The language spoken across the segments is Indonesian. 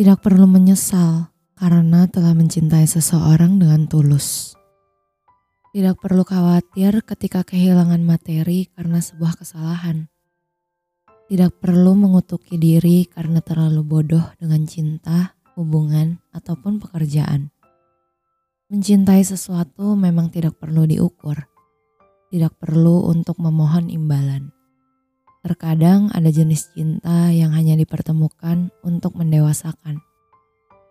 Tidak perlu menyesal karena telah mencintai seseorang dengan tulus. Tidak perlu khawatir ketika kehilangan materi karena sebuah kesalahan. Tidak perlu mengutuki diri karena terlalu bodoh dengan cinta, hubungan, ataupun pekerjaan. Mencintai sesuatu memang tidak perlu diukur, tidak perlu untuk memohon imbalan. Terkadang ada jenis cinta yang hanya dipertemukan untuk mendewasakan.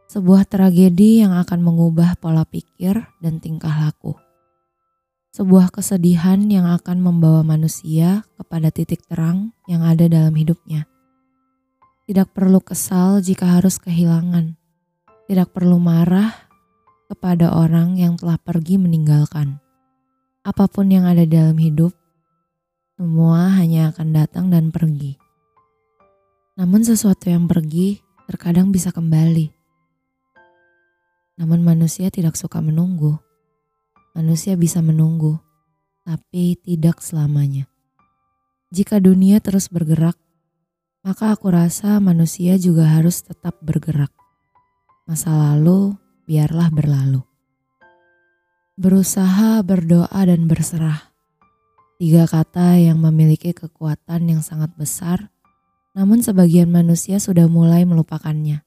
Sebuah tragedi yang akan mengubah pola pikir dan tingkah laku. Sebuah kesedihan yang akan membawa manusia kepada titik terang yang ada dalam hidupnya. Tidak perlu kesal jika harus kehilangan. Tidak perlu marah kepada orang yang telah pergi meninggalkan. Apa pun yang ada dalam hidup semua hanya akan datang dan pergi. Namun sesuatu yang pergi terkadang bisa kembali. Namun manusia tidak suka menunggu. Manusia bisa menunggu, tapi tidak selamanya. Jika dunia terus bergerak, maka aku rasa manusia juga harus tetap bergerak. Masa lalu biarlah berlalu. Berusaha, berdoa, dan berserah Tiga kata yang memiliki kekuatan yang sangat besar, namun sebagian manusia sudah mulai melupakannya.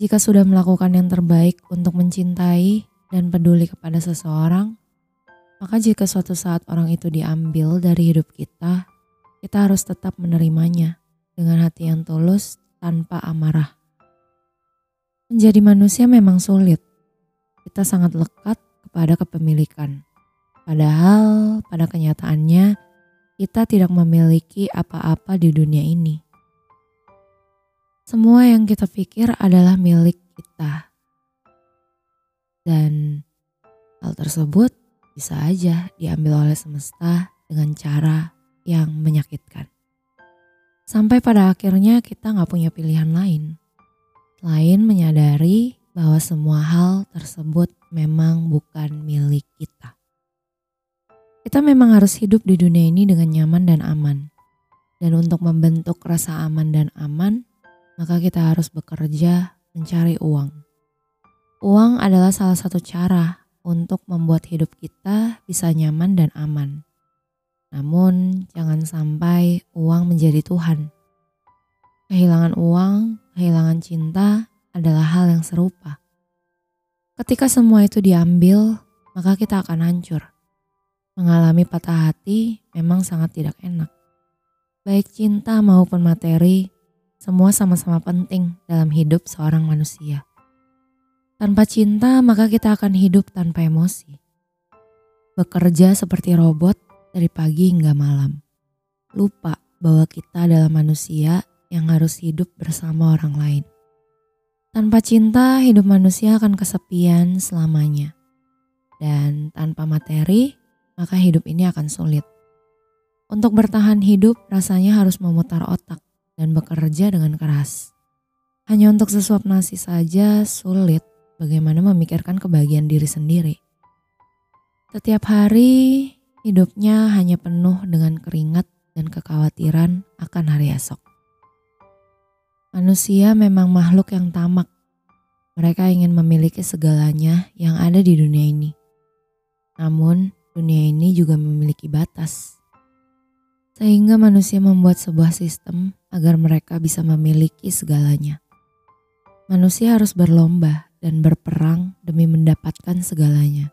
Jika sudah melakukan yang terbaik untuk mencintai dan peduli kepada seseorang, maka jika suatu saat orang itu diambil dari hidup kita, kita harus tetap menerimanya dengan hati yang tulus tanpa amarah. Menjadi manusia memang sulit. Kita sangat lekat kepada kepemilikan Padahal pada kenyataannya kita tidak memiliki apa-apa di dunia ini. Semua yang kita pikir adalah milik kita. Dan hal tersebut bisa aja diambil oleh semesta dengan cara yang menyakitkan. Sampai pada akhirnya kita nggak punya pilihan lain. Selain menyadari bahwa semua hal tersebut memang bukan milik kita. Kita memang harus hidup di dunia ini dengan nyaman dan aman. Dan untuk membentuk rasa aman dan aman, maka kita harus bekerja mencari uang. Uang adalah salah satu cara untuk membuat hidup kita bisa nyaman dan aman. Namun, jangan sampai uang menjadi Tuhan. Kehilangan uang, kehilangan cinta adalah hal yang serupa. Ketika semua itu diambil, maka kita akan hancur. Mengalami patah hati memang sangat tidak enak. Baik cinta maupun materi, semua sama-sama penting dalam hidup seorang manusia. Tanpa cinta, maka kita akan hidup tanpa emosi. Bekerja seperti robot dari pagi hingga malam. Lupa bahwa kita adalah manusia yang harus hidup bersama orang lain. Tanpa cinta, hidup manusia akan kesepian selamanya. Dan tanpa materi, maka hidup ini akan sulit. Untuk bertahan hidup, rasanya harus memutar otak dan bekerja dengan keras. Hanya untuk sesuap nasi saja sulit bagaimana memikirkan kebahagiaan diri sendiri. Setiap hari, hidupnya hanya penuh dengan keringat dan kekhawatiran akan hari esok. Manusia memang makhluk yang tamak. Mereka ingin memiliki segalanya yang ada di dunia ini. Namun, dunia ini juga memiliki batas. Sehingga manusia membuat sebuah sistem agar mereka bisa memiliki segalanya. Manusia harus berlomba dan berperang demi mendapatkan segalanya.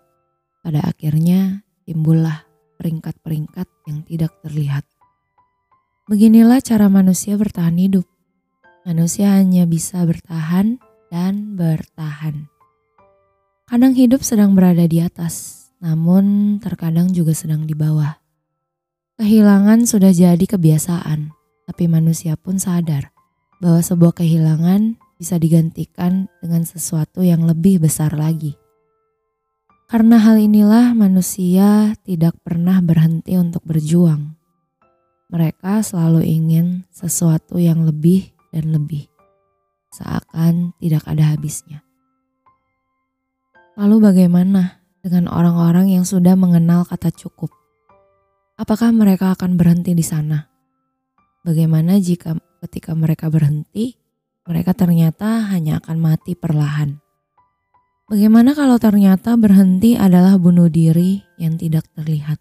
Pada akhirnya timbullah peringkat-peringkat yang tidak terlihat. Beginilah cara manusia bertahan hidup. Manusia hanya bisa bertahan dan bertahan. Kadang hidup sedang berada di atas, namun terkadang juga sedang di bawah. Kehilangan sudah jadi kebiasaan, tapi manusia pun sadar bahwa sebuah kehilangan bisa digantikan dengan sesuatu yang lebih besar lagi. Karena hal inilah manusia tidak pernah berhenti untuk berjuang. Mereka selalu ingin sesuatu yang lebih dan lebih, seakan tidak ada habisnya. Lalu, bagaimana dengan orang-orang yang sudah mengenal kata cukup. Apakah mereka akan berhenti di sana? Bagaimana jika ketika mereka berhenti, mereka ternyata hanya akan mati perlahan. Bagaimana kalau ternyata berhenti adalah bunuh diri yang tidak terlihat?